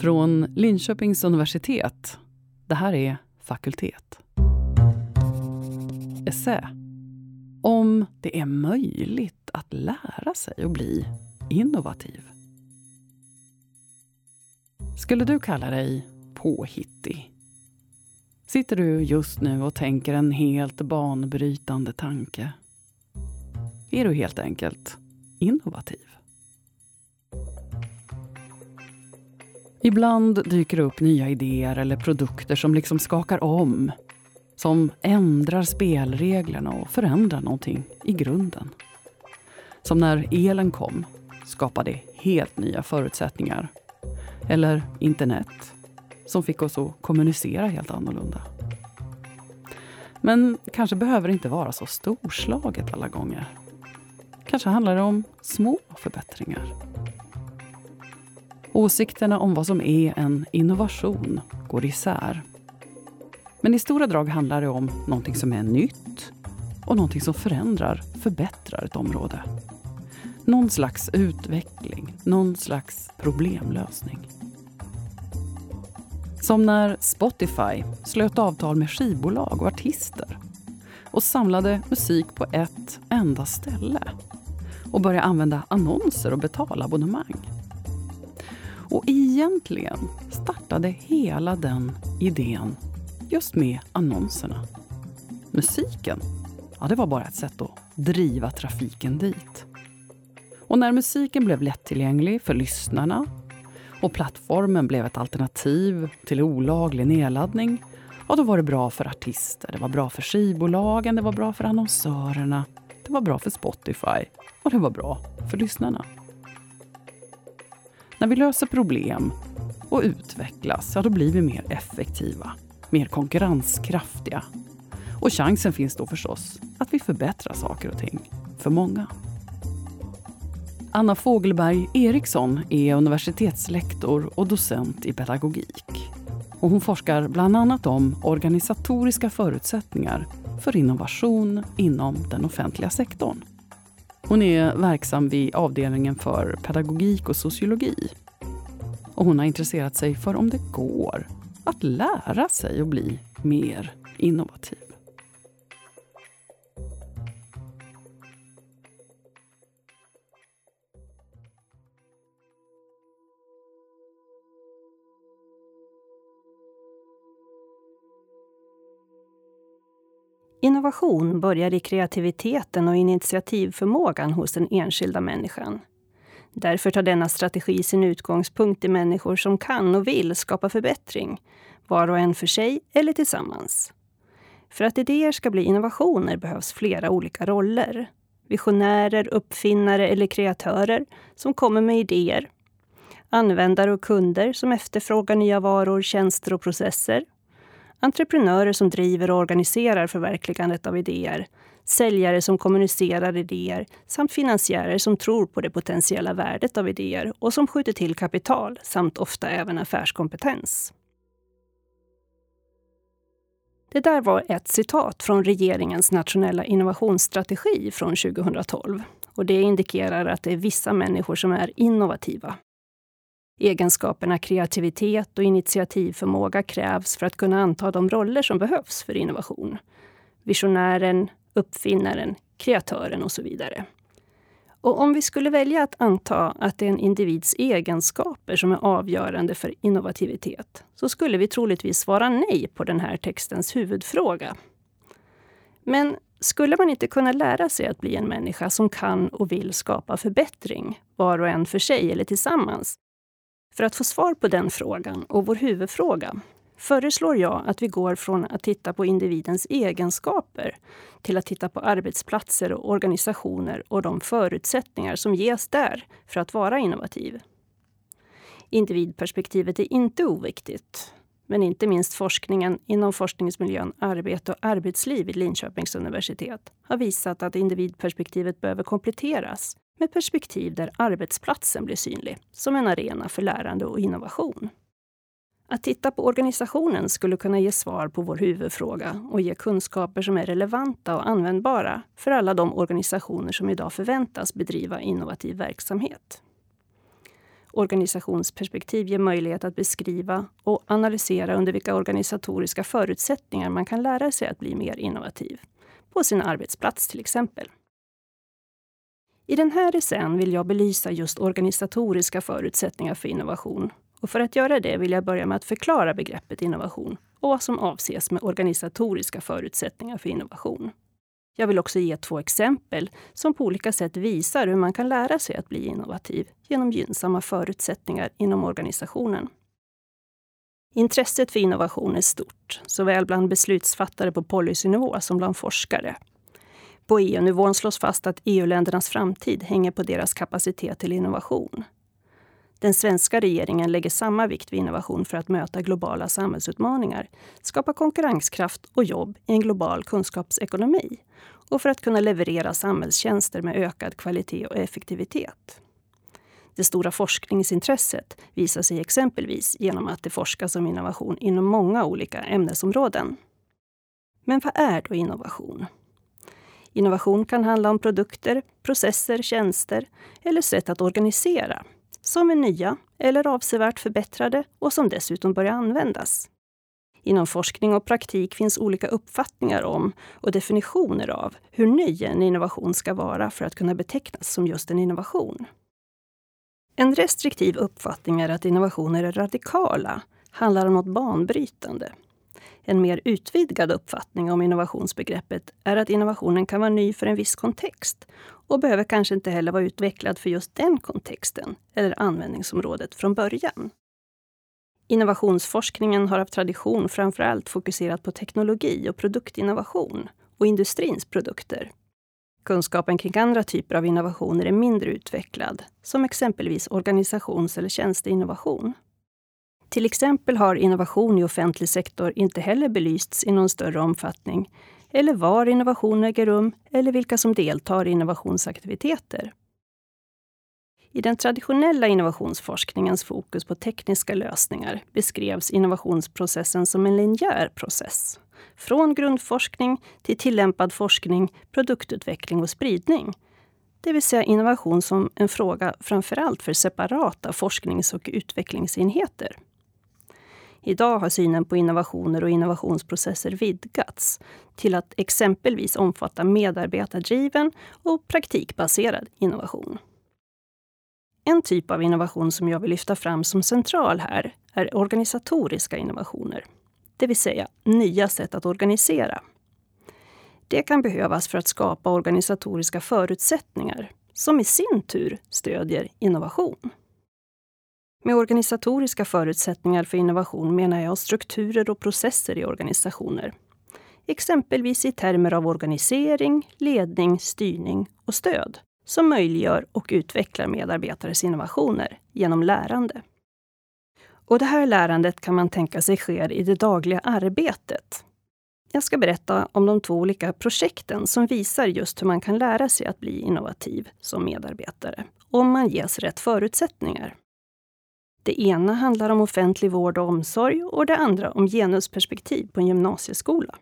Från Linköpings universitet. Det här är Fakultet. Essä. Om det är möjligt att lära sig att bli innovativ. Skulle du kalla dig påhittig? Sitter du just nu och tänker en helt banbrytande tanke? Är du helt enkelt innovativ? Ibland dyker det upp nya idéer eller produkter som liksom skakar om. Som ändrar spelreglerna och förändrar någonting i grunden. Som när elen kom skapade helt nya förutsättningar. Eller internet, som fick oss att kommunicera helt annorlunda. Men kanske behöver det inte vara så storslaget alla gånger. Kanske handlar det om små förbättringar. Åsikterna om vad som är en innovation går isär. Men i stora drag handlar det om någonting som är nytt och någonting som förändrar, förbättrar ett område. Någon slags utveckling, någon slags problemlösning. Som när Spotify slöt avtal med skivbolag och artister och samlade musik på ett enda ställe och började använda annonser och betala abonnemang. Och egentligen startade hela den idén just med annonserna. Musiken, ja, det var bara ett sätt att driva trafiken dit. Och när musiken blev lättillgänglig för lyssnarna och plattformen blev ett alternativ till olaglig nedladdning, ja, då var det bra för artister, det var bra för skivbolagen, det var bra för annonsörerna, det var bra för Spotify och det var bra för lyssnarna. När vi löser problem och utvecklas, ja, då blir vi mer effektiva, mer konkurrenskraftiga. Och chansen finns då förstås att vi förbättrar saker och ting för många. Anna Fogelberg Eriksson är universitetslektor och docent i pedagogik. Och hon forskar bland annat om organisatoriska förutsättningar för innovation inom den offentliga sektorn. Hon är verksam vid avdelningen för pedagogik och sociologi. Och hon har intresserat sig för om det går att lära sig att bli mer innovativ. Innovation börjar i kreativiteten och initiativförmågan hos den enskilda människan. Därför tar denna strategi sin utgångspunkt i människor som kan och vill skapa förbättring, var och en för sig eller tillsammans. För att idéer ska bli innovationer behövs flera olika roller. Visionärer, uppfinnare eller kreatörer som kommer med idéer. Användare och kunder som efterfrågar nya varor, tjänster och processer entreprenörer som driver och organiserar förverkligandet av idéer, säljare som kommunicerar idéer samt finansiärer som tror på det potentiella värdet av idéer och som skjuter till kapital samt ofta även affärskompetens. Det där var ett citat från regeringens nationella innovationsstrategi från 2012. Och det indikerar att det är vissa människor som är innovativa. Egenskaperna kreativitet och initiativförmåga krävs för att kunna anta de roller som behövs för innovation. Visionären, uppfinnaren, kreatören och så vidare. Och om vi skulle välja att anta att det är en individs egenskaper som är avgörande för innovativitet så skulle vi troligtvis svara nej på den här textens huvudfråga. Men skulle man inte kunna lära sig att bli en människa som kan och vill skapa förbättring, var och en för sig eller tillsammans, för att få svar på den frågan och vår huvudfråga föreslår jag att vi går från att titta på individens egenskaper till att titta på arbetsplatser och organisationer och de förutsättningar som ges där för att vara innovativ. Individperspektivet är inte oviktigt. Men inte minst forskningen inom forskningsmiljön arbete och arbetsliv vid Linköpings universitet har visat att individperspektivet behöver kompletteras med perspektiv där arbetsplatsen blir synlig som en arena för lärande och innovation. Att titta på organisationen skulle kunna ge svar på vår huvudfråga och ge kunskaper som är relevanta och användbara för alla de organisationer som idag förväntas bedriva innovativ verksamhet. organisationsperspektiv ger möjlighet att beskriva och analysera under vilka organisatoriska förutsättningar man kan lära sig att bli mer innovativ. På sin arbetsplats till exempel. I den här essän vill jag belysa just organisatoriska förutsättningar för innovation. Och för att göra det vill jag börja med att förklara begreppet innovation och vad som avses med organisatoriska förutsättningar för innovation. Jag vill också ge två exempel som på olika sätt visar hur man kan lära sig att bli innovativ genom gynnsamma förutsättningar inom organisationen. Intresset för innovation är stort, såväl bland beslutsfattare på policynivå som bland forskare. På EU-nivån slås fast att EU-ländernas framtid hänger på deras kapacitet till innovation. Den svenska regeringen lägger samma vikt vid innovation för att möta globala samhällsutmaningar, skapa konkurrenskraft och jobb i en global kunskapsekonomi och för att kunna leverera samhällstjänster med ökad kvalitet och effektivitet. Det stora forskningsintresset visar sig exempelvis genom att det forskas om innovation inom många olika ämnesområden. Men vad är då innovation? Innovation kan handla om produkter, processer, tjänster eller sätt att organisera som är nya eller avsevärt förbättrade och som dessutom börjar användas. Inom forskning och praktik finns olika uppfattningar om och definitioner av hur ny en innovation ska vara för att kunna betecknas som just en innovation. En restriktiv uppfattning är att innovationer är radikala, handlar om något banbrytande. En mer utvidgad uppfattning om innovationsbegreppet är att innovationen kan vara ny för en viss kontext och behöver kanske inte heller vara utvecklad för just den kontexten eller användningsområdet från början. Innovationsforskningen har av tradition framför allt fokuserat på teknologi och produktinnovation och industrins produkter. Kunskapen kring andra typer av innovationer är mindre utvecklad, som exempelvis organisations eller tjänsteinnovation. Till exempel har innovation i offentlig sektor inte heller belysts i någon större omfattning, eller var innovation äger rum eller vilka som deltar i innovationsaktiviteter. I den traditionella innovationsforskningens fokus på tekniska lösningar beskrevs innovationsprocessen som en linjär process. Från grundforskning till tillämpad forskning, produktutveckling och spridning. Det vill säga innovation som en fråga framför allt för separata forsknings och utvecklingsenheter. Idag har synen på innovationer och innovationsprocesser vidgats till att exempelvis omfatta medarbetardriven och praktikbaserad innovation. En typ av innovation som jag vill lyfta fram som central här är organisatoriska innovationer. Det vill säga nya sätt att organisera. Det kan behövas för att skapa organisatoriska förutsättningar som i sin tur stödjer innovation. Med organisatoriska förutsättningar för innovation menar jag strukturer och processer i organisationer. Exempelvis i termer av organisering, ledning, styrning och stöd som möjliggör och utvecklar medarbetares innovationer genom lärande. Och det här lärandet kan man tänka sig sker i det dagliga arbetet. Jag ska berätta om de två olika projekten som visar just hur man kan lära sig att bli innovativ som medarbetare, om man ges rätt förutsättningar. Det ena handlar om offentlig vård och omsorg och det andra om genusperspektiv på en gymnasieskola.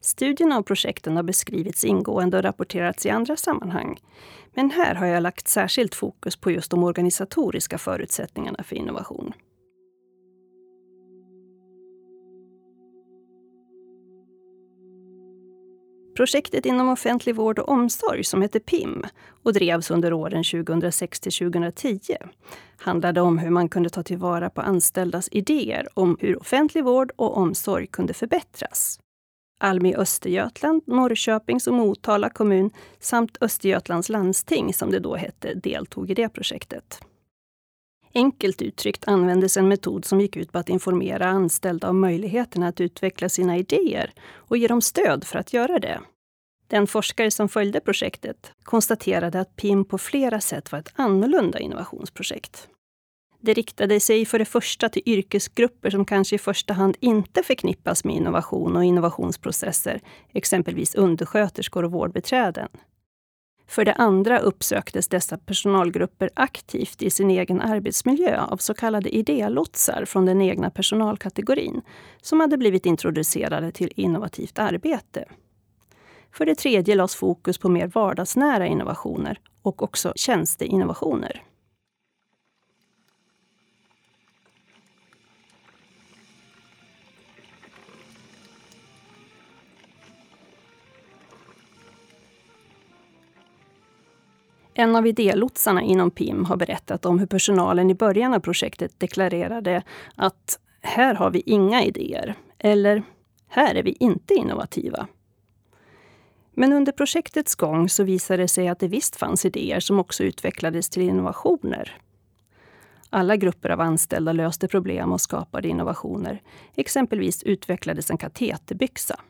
Studierna av projekten har beskrivits ingående och rapporterats i andra sammanhang. Men här har jag lagt särskilt fokus på just de organisatoriska förutsättningarna för innovation. Projektet inom offentlig vård och omsorg som heter PIM och drevs under åren 2006 till 2010 handlade om hur man kunde ta tillvara på anställdas idéer om hur offentlig vård och omsorg kunde förbättras. Almi Östergötland, Norrköpings och Motala kommun samt Östergötlands landsting, som det då hette, deltog i det projektet. Enkelt uttryckt användes en metod som gick ut på att informera anställda om möjligheterna att utveckla sina idéer och ge dem stöd för att göra det. Den forskare som följde projektet konstaterade att PIM på flera sätt var ett annorlunda innovationsprojekt. Det riktade sig för det första till yrkesgrupper som kanske i första hand inte förknippas med innovation och innovationsprocesser, exempelvis undersköterskor och vårdbiträden. För det andra uppsöktes dessa personalgrupper aktivt i sin egen arbetsmiljö av så kallade idélotsar från den egna personalkategorin, som hade blivit introducerade till innovativt arbete. För det tredje lades fokus på mer vardagsnära innovationer och också tjänsteinnovationer. En av idélotsarna inom PIM har berättat om hur personalen i början av projektet deklarerade att här har vi inga idéer. Eller här är vi inte innovativa. Men under projektets gång så visade det sig att det visst fanns idéer som också utvecklades till innovationer. Alla grupper av anställda löste problem och skapade innovationer. Exempelvis utvecklades en kateterbyxa.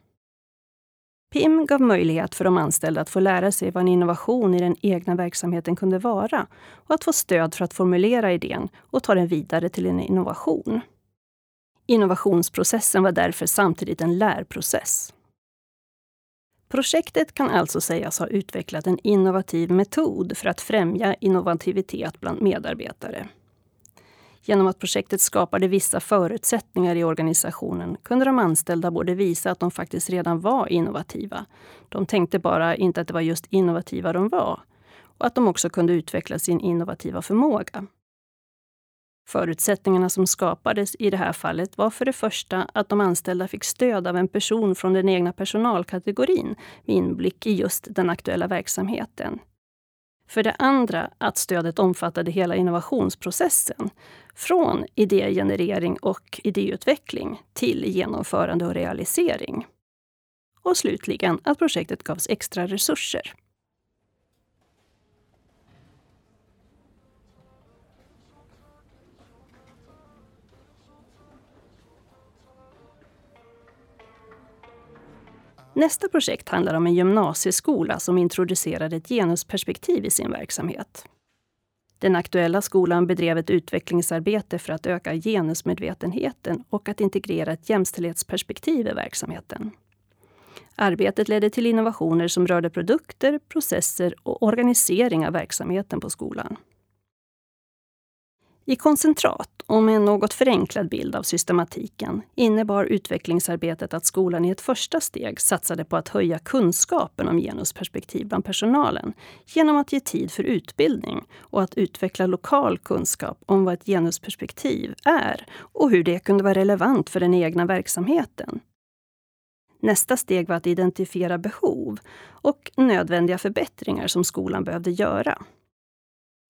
PIM gav möjlighet för de anställda att få lära sig vad en innovation i den egna verksamheten kunde vara och att få stöd för att formulera idén och ta den vidare till en innovation. Innovationsprocessen var därför samtidigt en lärprocess. Projektet kan alltså sägas ha utvecklat en innovativ metod för att främja innovativitet bland medarbetare. Genom att projektet skapade vissa förutsättningar i organisationen kunde de anställda både visa att de faktiskt redan var innovativa. De tänkte bara inte att det var just innovativa de var. Och att de också kunde utveckla sin innovativa förmåga. Förutsättningarna som skapades i det här fallet var för det första att de anställda fick stöd av en person från den egna personalkategorin med inblick i just den aktuella verksamheten. För det andra att stödet omfattade hela innovationsprocessen. Från idégenerering och idéutveckling till genomförande och realisering. Och slutligen att projektet gavs extra resurser. Nästa projekt handlar om en gymnasieskola som introducerade ett genusperspektiv i sin verksamhet. Den aktuella skolan bedrev ett utvecklingsarbete för att öka genusmedvetenheten och att integrera ett jämställdhetsperspektiv i verksamheten. Arbetet ledde till innovationer som rörde produkter, processer och organisering av verksamheten på skolan. I koncentrat och med en något förenklad bild av systematiken innebar utvecklingsarbetet att skolan i ett första steg satsade på att höja kunskapen om genusperspektiv bland personalen genom att ge tid för utbildning och att utveckla lokal kunskap om vad ett genusperspektiv är och hur det kunde vara relevant för den egna verksamheten. Nästa steg var att identifiera behov och nödvändiga förbättringar som skolan behövde göra.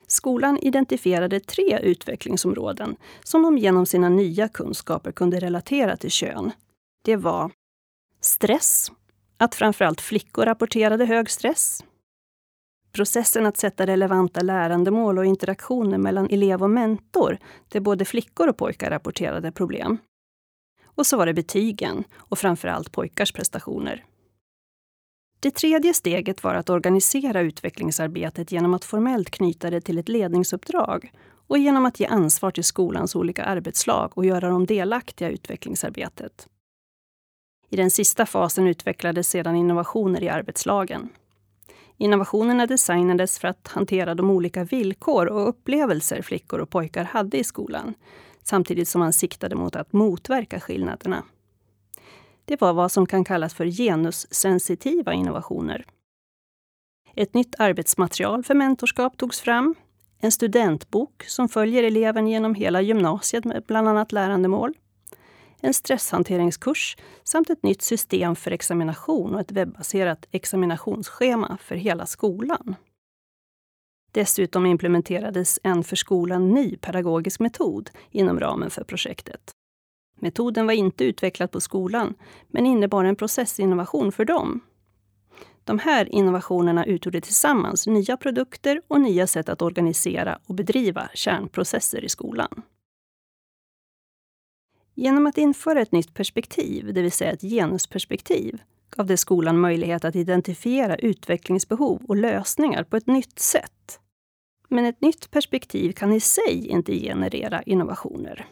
Skolan identifierade tre utvecklingsområden som de genom sina nya kunskaper kunde relatera till kön. Det var stress, att framförallt flickor rapporterade hög stress. Processen att sätta relevanta lärandemål och interaktioner mellan elev och mentor, där både flickor och pojkar rapporterade problem. Och så var det betygen och framförallt pojkars prestationer. Det tredje steget var att organisera utvecklingsarbetet genom att formellt knyta det till ett ledningsuppdrag och genom att ge ansvar till skolans olika arbetslag och göra dem delaktiga i utvecklingsarbetet. I den sista fasen utvecklades sedan innovationer i arbetslagen. Innovationerna designades för att hantera de olika villkor och upplevelser flickor och pojkar hade i skolan, samtidigt som man siktade mot att motverka skillnaderna det var vad som kan kallas för genussensitiva innovationer. Ett nytt arbetsmaterial för mentorskap togs fram. En studentbok som följer eleven genom hela gymnasiet med bland annat lärandemål. En stresshanteringskurs samt ett nytt system för examination och ett webbaserat examinationsschema för hela skolan. Dessutom implementerades en för skolan ny pedagogisk metod inom ramen för projektet. Metoden var inte utvecklad på skolan, men innebar en processinnovation för dem. De här innovationerna utgjorde tillsammans nya produkter och nya sätt att organisera och bedriva kärnprocesser i skolan. Genom att införa ett nytt perspektiv, det vill säga ett genusperspektiv, gav det skolan möjlighet att identifiera utvecklingsbehov och lösningar på ett nytt sätt. Men ett nytt perspektiv kan i sig inte generera innovationer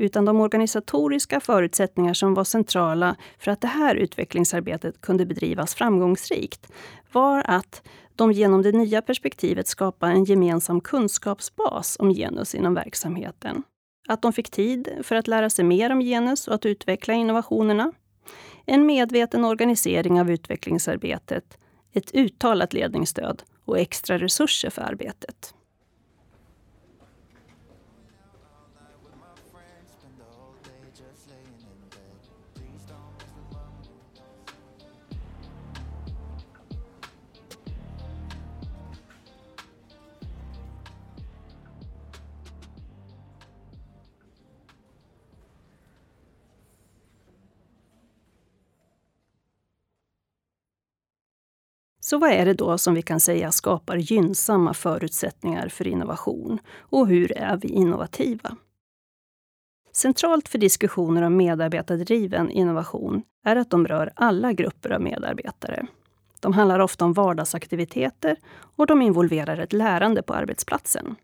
utan de organisatoriska förutsättningar som var centrala för att det här utvecklingsarbetet kunde bedrivas framgångsrikt var att de genom det nya perspektivet skapade en gemensam kunskapsbas om genus inom verksamheten. Att de fick tid för att lära sig mer om genus och att utveckla innovationerna. En medveten organisering av utvecklingsarbetet, ett uttalat ledningsstöd och extra resurser för arbetet. Så vad är det då som vi kan säga skapar gynnsamma förutsättningar för innovation? Och hur är vi innovativa? Centralt för diskussioner om medarbetardriven innovation är att de rör alla grupper av medarbetare. De handlar ofta om vardagsaktiviteter och de involverar ett lärande på arbetsplatsen.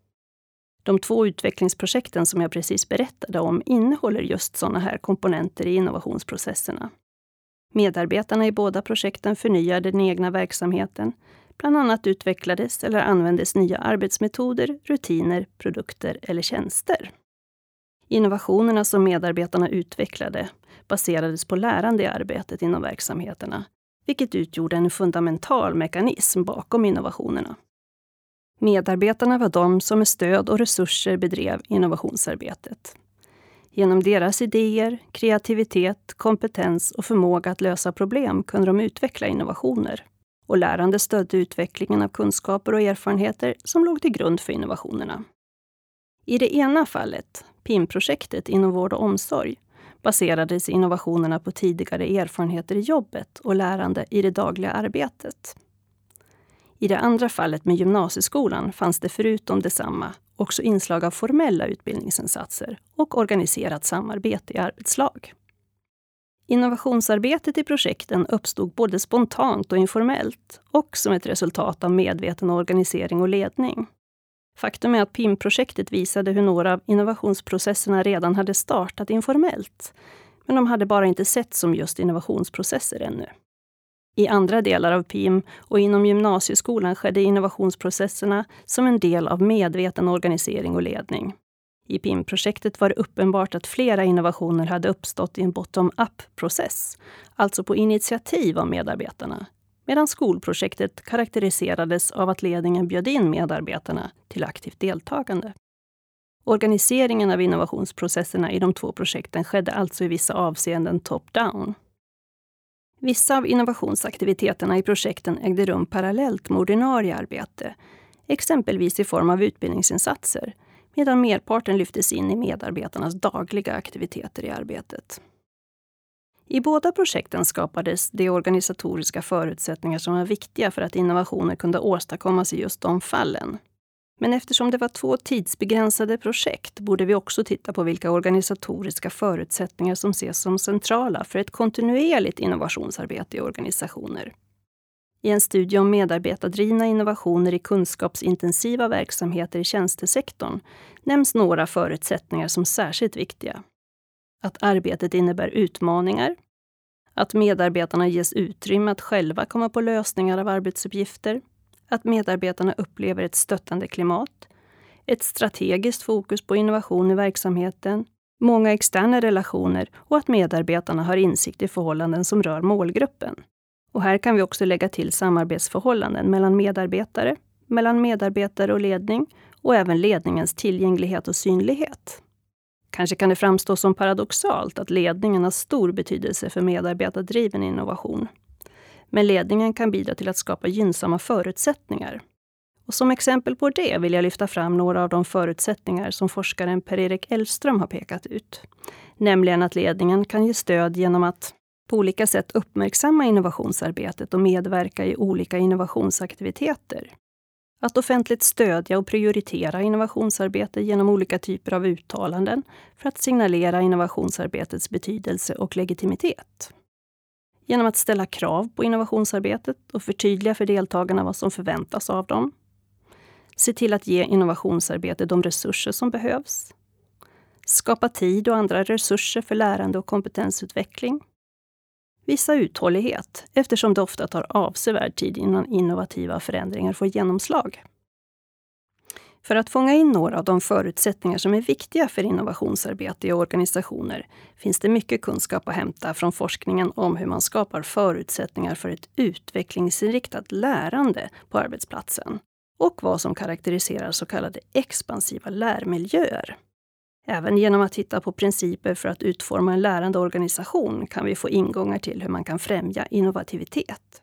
De två utvecklingsprojekten som jag precis berättade om innehåller just sådana här komponenter i innovationsprocesserna. Medarbetarna i båda projekten förnyade den egna verksamheten. Bland annat utvecklades eller användes nya arbetsmetoder, rutiner, produkter eller tjänster. Innovationerna som medarbetarna utvecklade baserades på lärande i arbetet inom verksamheterna, vilket utgjorde en fundamental mekanism bakom innovationerna. Medarbetarna var de som med stöd och resurser bedrev innovationsarbetet. Genom deras idéer, kreativitet, kompetens och förmåga att lösa problem kunde de utveckla innovationer. Och lärande stödde utvecklingen av kunskaper och erfarenheter som låg till grund för innovationerna. I det ena fallet, PIM-projektet inom vård och omsorg, baserades innovationerna på tidigare erfarenheter i jobbet och lärande i det dagliga arbetet. I det andra fallet med gymnasieskolan fanns det förutom detsamma också inslag av formella utbildningsinsatser och organiserat samarbete i arbetslag. Innovationsarbetet i projekten uppstod både spontant och informellt och som ett resultat av medveten organisering och ledning. Faktum är att PIM-projektet visade hur några av innovationsprocesserna redan hade startat informellt. Men de hade bara inte sett som just innovationsprocesser ännu. I andra delar av PIM och inom gymnasieskolan skedde innovationsprocesserna som en del av medveten organisering och ledning. I PIM-projektet var det uppenbart att flera innovationer hade uppstått i en bottom-up-process, alltså på initiativ av medarbetarna, medan skolprojektet karaktäriserades av att ledningen bjöd in medarbetarna till aktivt deltagande. Organiseringen av innovationsprocesserna i de två projekten skedde alltså i vissa avseenden top-down. Vissa av innovationsaktiviteterna i projekten ägde rum parallellt med ordinarie arbete, exempelvis i form av utbildningsinsatser, medan merparten lyftes in i medarbetarnas dagliga aktiviteter i arbetet. I båda projekten skapades de organisatoriska förutsättningar som var viktiga för att innovationer kunde åstadkommas i just de fallen. Men eftersom det var två tidsbegränsade projekt borde vi också titta på vilka organisatoriska förutsättningar som ses som centrala för ett kontinuerligt innovationsarbete i organisationer. I en studie om medarbetardrivna innovationer i kunskapsintensiva verksamheter i tjänstesektorn nämns några förutsättningar som särskilt viktiga. Att arbetet innebär utmaningar, att medarbetarna ges utrymme att själva komma på lösningar av arbetsuppgifter, att medarbetarna upplever ett stöttande klimat, ett strategiskt fokus på innovation i verksamheten, många externa relationer och att medarbetarna har insikt i förhållanden som rör målgruppen. Och här kan vi också lägga till samarbetsförhållanden mellan medarbetare, mellan medarbetare och ledning och även ledningens tillgänglighet och synlighet. Kanske kan det framstå som paradoxalt att ledningen har stor betydelse för medarbetardriven innovation. Men ledningen kan bidra till att skapa gynnsamma förutsättningar. Och som exempel på det vill jag lyfta fram några av de förutsättningar som forskaren Per-Erik Elström har pekat ut. Nämligen att ledningen kan ge stöd genom att på olika sätt uppmärksamma innovationsarbetet och medverka i olika innovationsaktiviteter. Att offentligt stödja och prioritera innovationsarbete genom olika typer av uttalanden för att signalera innovationsarbetets betydelse och legitimitet genom att ställa krav på innovationsarbetet och förtydliga för deltagarna vad som förväntas av dem. Se till att ge innovationsarbete de resurser som behövs. Skapa tid och andra resurser för lärande och kompetensutveckling. Visa uthållighet eftersom det ofta tar avsevärd tid innan innovativa förändringar får genomslag. För att fånga in några av de förutsättningar som är viktiga för innovationsarbete i organisationer finns det mycket kunskap att hämta från forskningen om hur man skapar förutsättningar för ett utvecklingsinriktat lärande på arbetsplatsen och vad som karaktäriserar så kallade expansiva lärmiljöer. Även genom att titta på principer för att utforma en lärande organisation kan vi få ingångar till hur man kan främja innovativitet.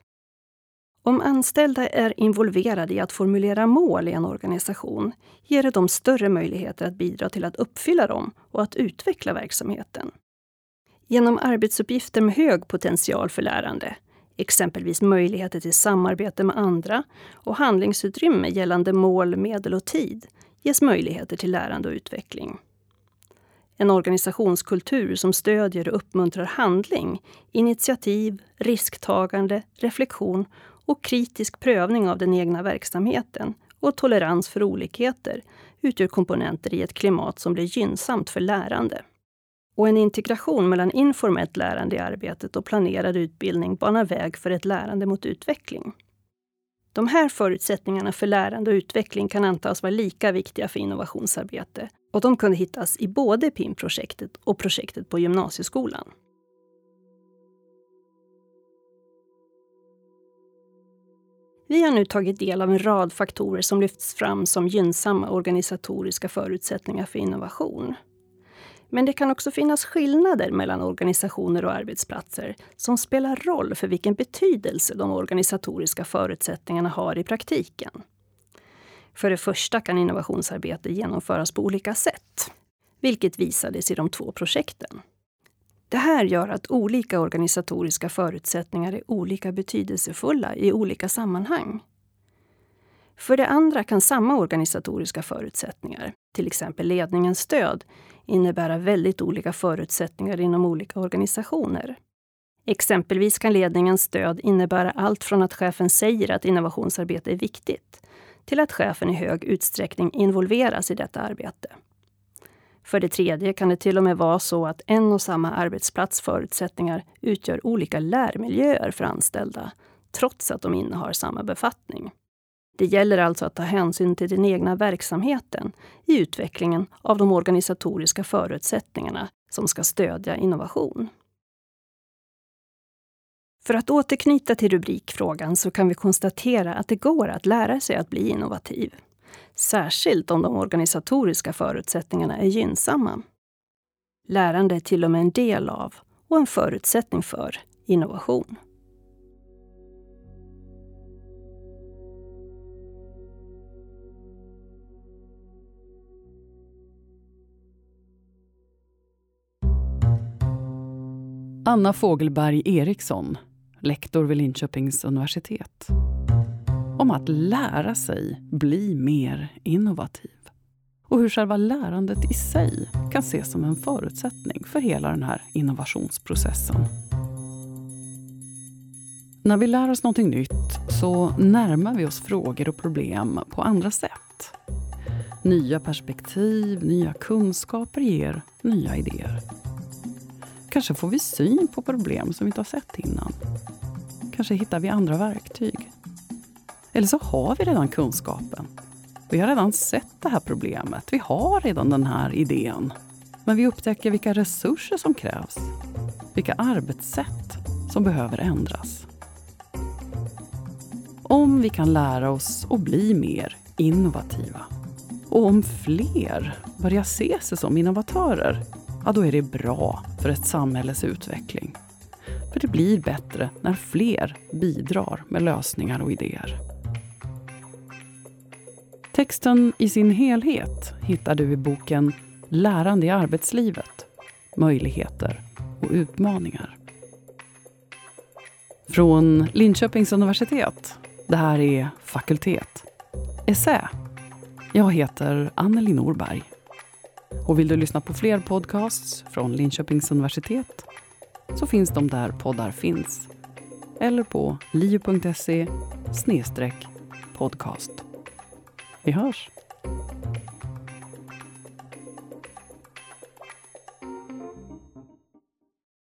Om anställda är involverade i att formulera mål i en organisation ger det dem större möjligheter att bidra till att uppfylla dem och att utveckla verksamheten. Genom arbetsuppgifter med hög potential för lärande, Exempelvis möjligheter till samarbete med andra och handlingsutrymme gällande mål, medel och tid ges möjligheter till lärande och utveckling. En organisationskultur som stödjer och uppmuntrar handling, initiativ, risktagande, reflektion och kritisk prövning av den egna verksamheten och tolerans för olikheter utgör komponenter i ett klimat som blir gynnsamt för lärande. Och en integration mellan informellt lärande i arbetet och planerad utbildning banar väg för ett lärande mot utveckling. De här förutsättningarna för lärande och utveckling kan antas vara lika viktiga för innovationsarbete och de kunde hittas i både PIM-projektet och projektet på gymnasieskolan. Vi har nu tagit del av en rad faktorer som lyfts fram som gynnsamma organisatoriska förutsättningar för innovation. Men det kan också finnas skillnader mellan organisationer och arbetsplatser som spelar roll för vilken betydelse de organisatoriska förutsättningarna har i praktiken. För det första kan innovationsarbete genomföras på olika sätt, vilket visades i de två projekten. Det här gör att olika organisatoriska förutsättningar är olika betydelsefulla i olika sammanhang. För det andra kan samma organisatoriska förutsättningar, till exempel ledningens stöd, innebära väldigt olika förutsättningar inom olika organisationer. Exempelvis kan ledningens stöd innebära allt från att chefen säger att innovationsarbete är viktigt, till att chefen i hög utsträckning involveras i detta arbete. För det tredje kan det till och med vara så att en och samma arbetsplats förutsättningar utgör olika lärmiljöer för anställda, trots att de innehar samma befattning. Det gäller alltså att ta hänsyn till den egna verksamheten i utvecklingen av de organisatoriska förutsättningarna som ska stödja innovation. För att återknyta till rubrikfrågan så kan vi konstatera att det går att lära sig att bli innovativ. Särskilt om de organisatoriska förutsättningarna är gynnsamma. Lärande är till och med en del av och en förutsättning för innovation. Anna Fogelberg Eriksson, lektor vid Linköpings universitet. Om att lära sig bli mer innovativ. Och hur själva lärandet i sig kan ses som en förutsättning för hela den här innovationsprocessen. När vi lär oss någonting nytt så närmar vi oss frågor och problem på andra sätt. Nya perspektiv, nya kunskaper ger nya idéer. Kanske får vi syn på problem som vi inte har sett innan. Kanske hittar vi andra verktyg. Eller så har vi redan kunskapen. Vi har redan sett det här problemet. Vi har redan den här idén. Men vi upptäcker vilka resurser som krävs. Vilka arbetssätt som behöver ändras. Om vi kan lära oss att bli mer innovativa och om fler börjar se sig som innovatörer ja då är det bra för ett samhälles utveckling. För det blir bättre när fler bidrar med lösningar och idéer. Texten i sin helhet hittar du i boken Lärande i arbetslivet. Möjligheter och utmaningar. Från Linköpings universitet. Det här är Fakultet. Essä. Jag heter Anneli Norberg. Och vill du lyssna på fler podcasts från Linköpings universitet så finns de där poddar finns. Eller på liu.se podcast. Vi hörs!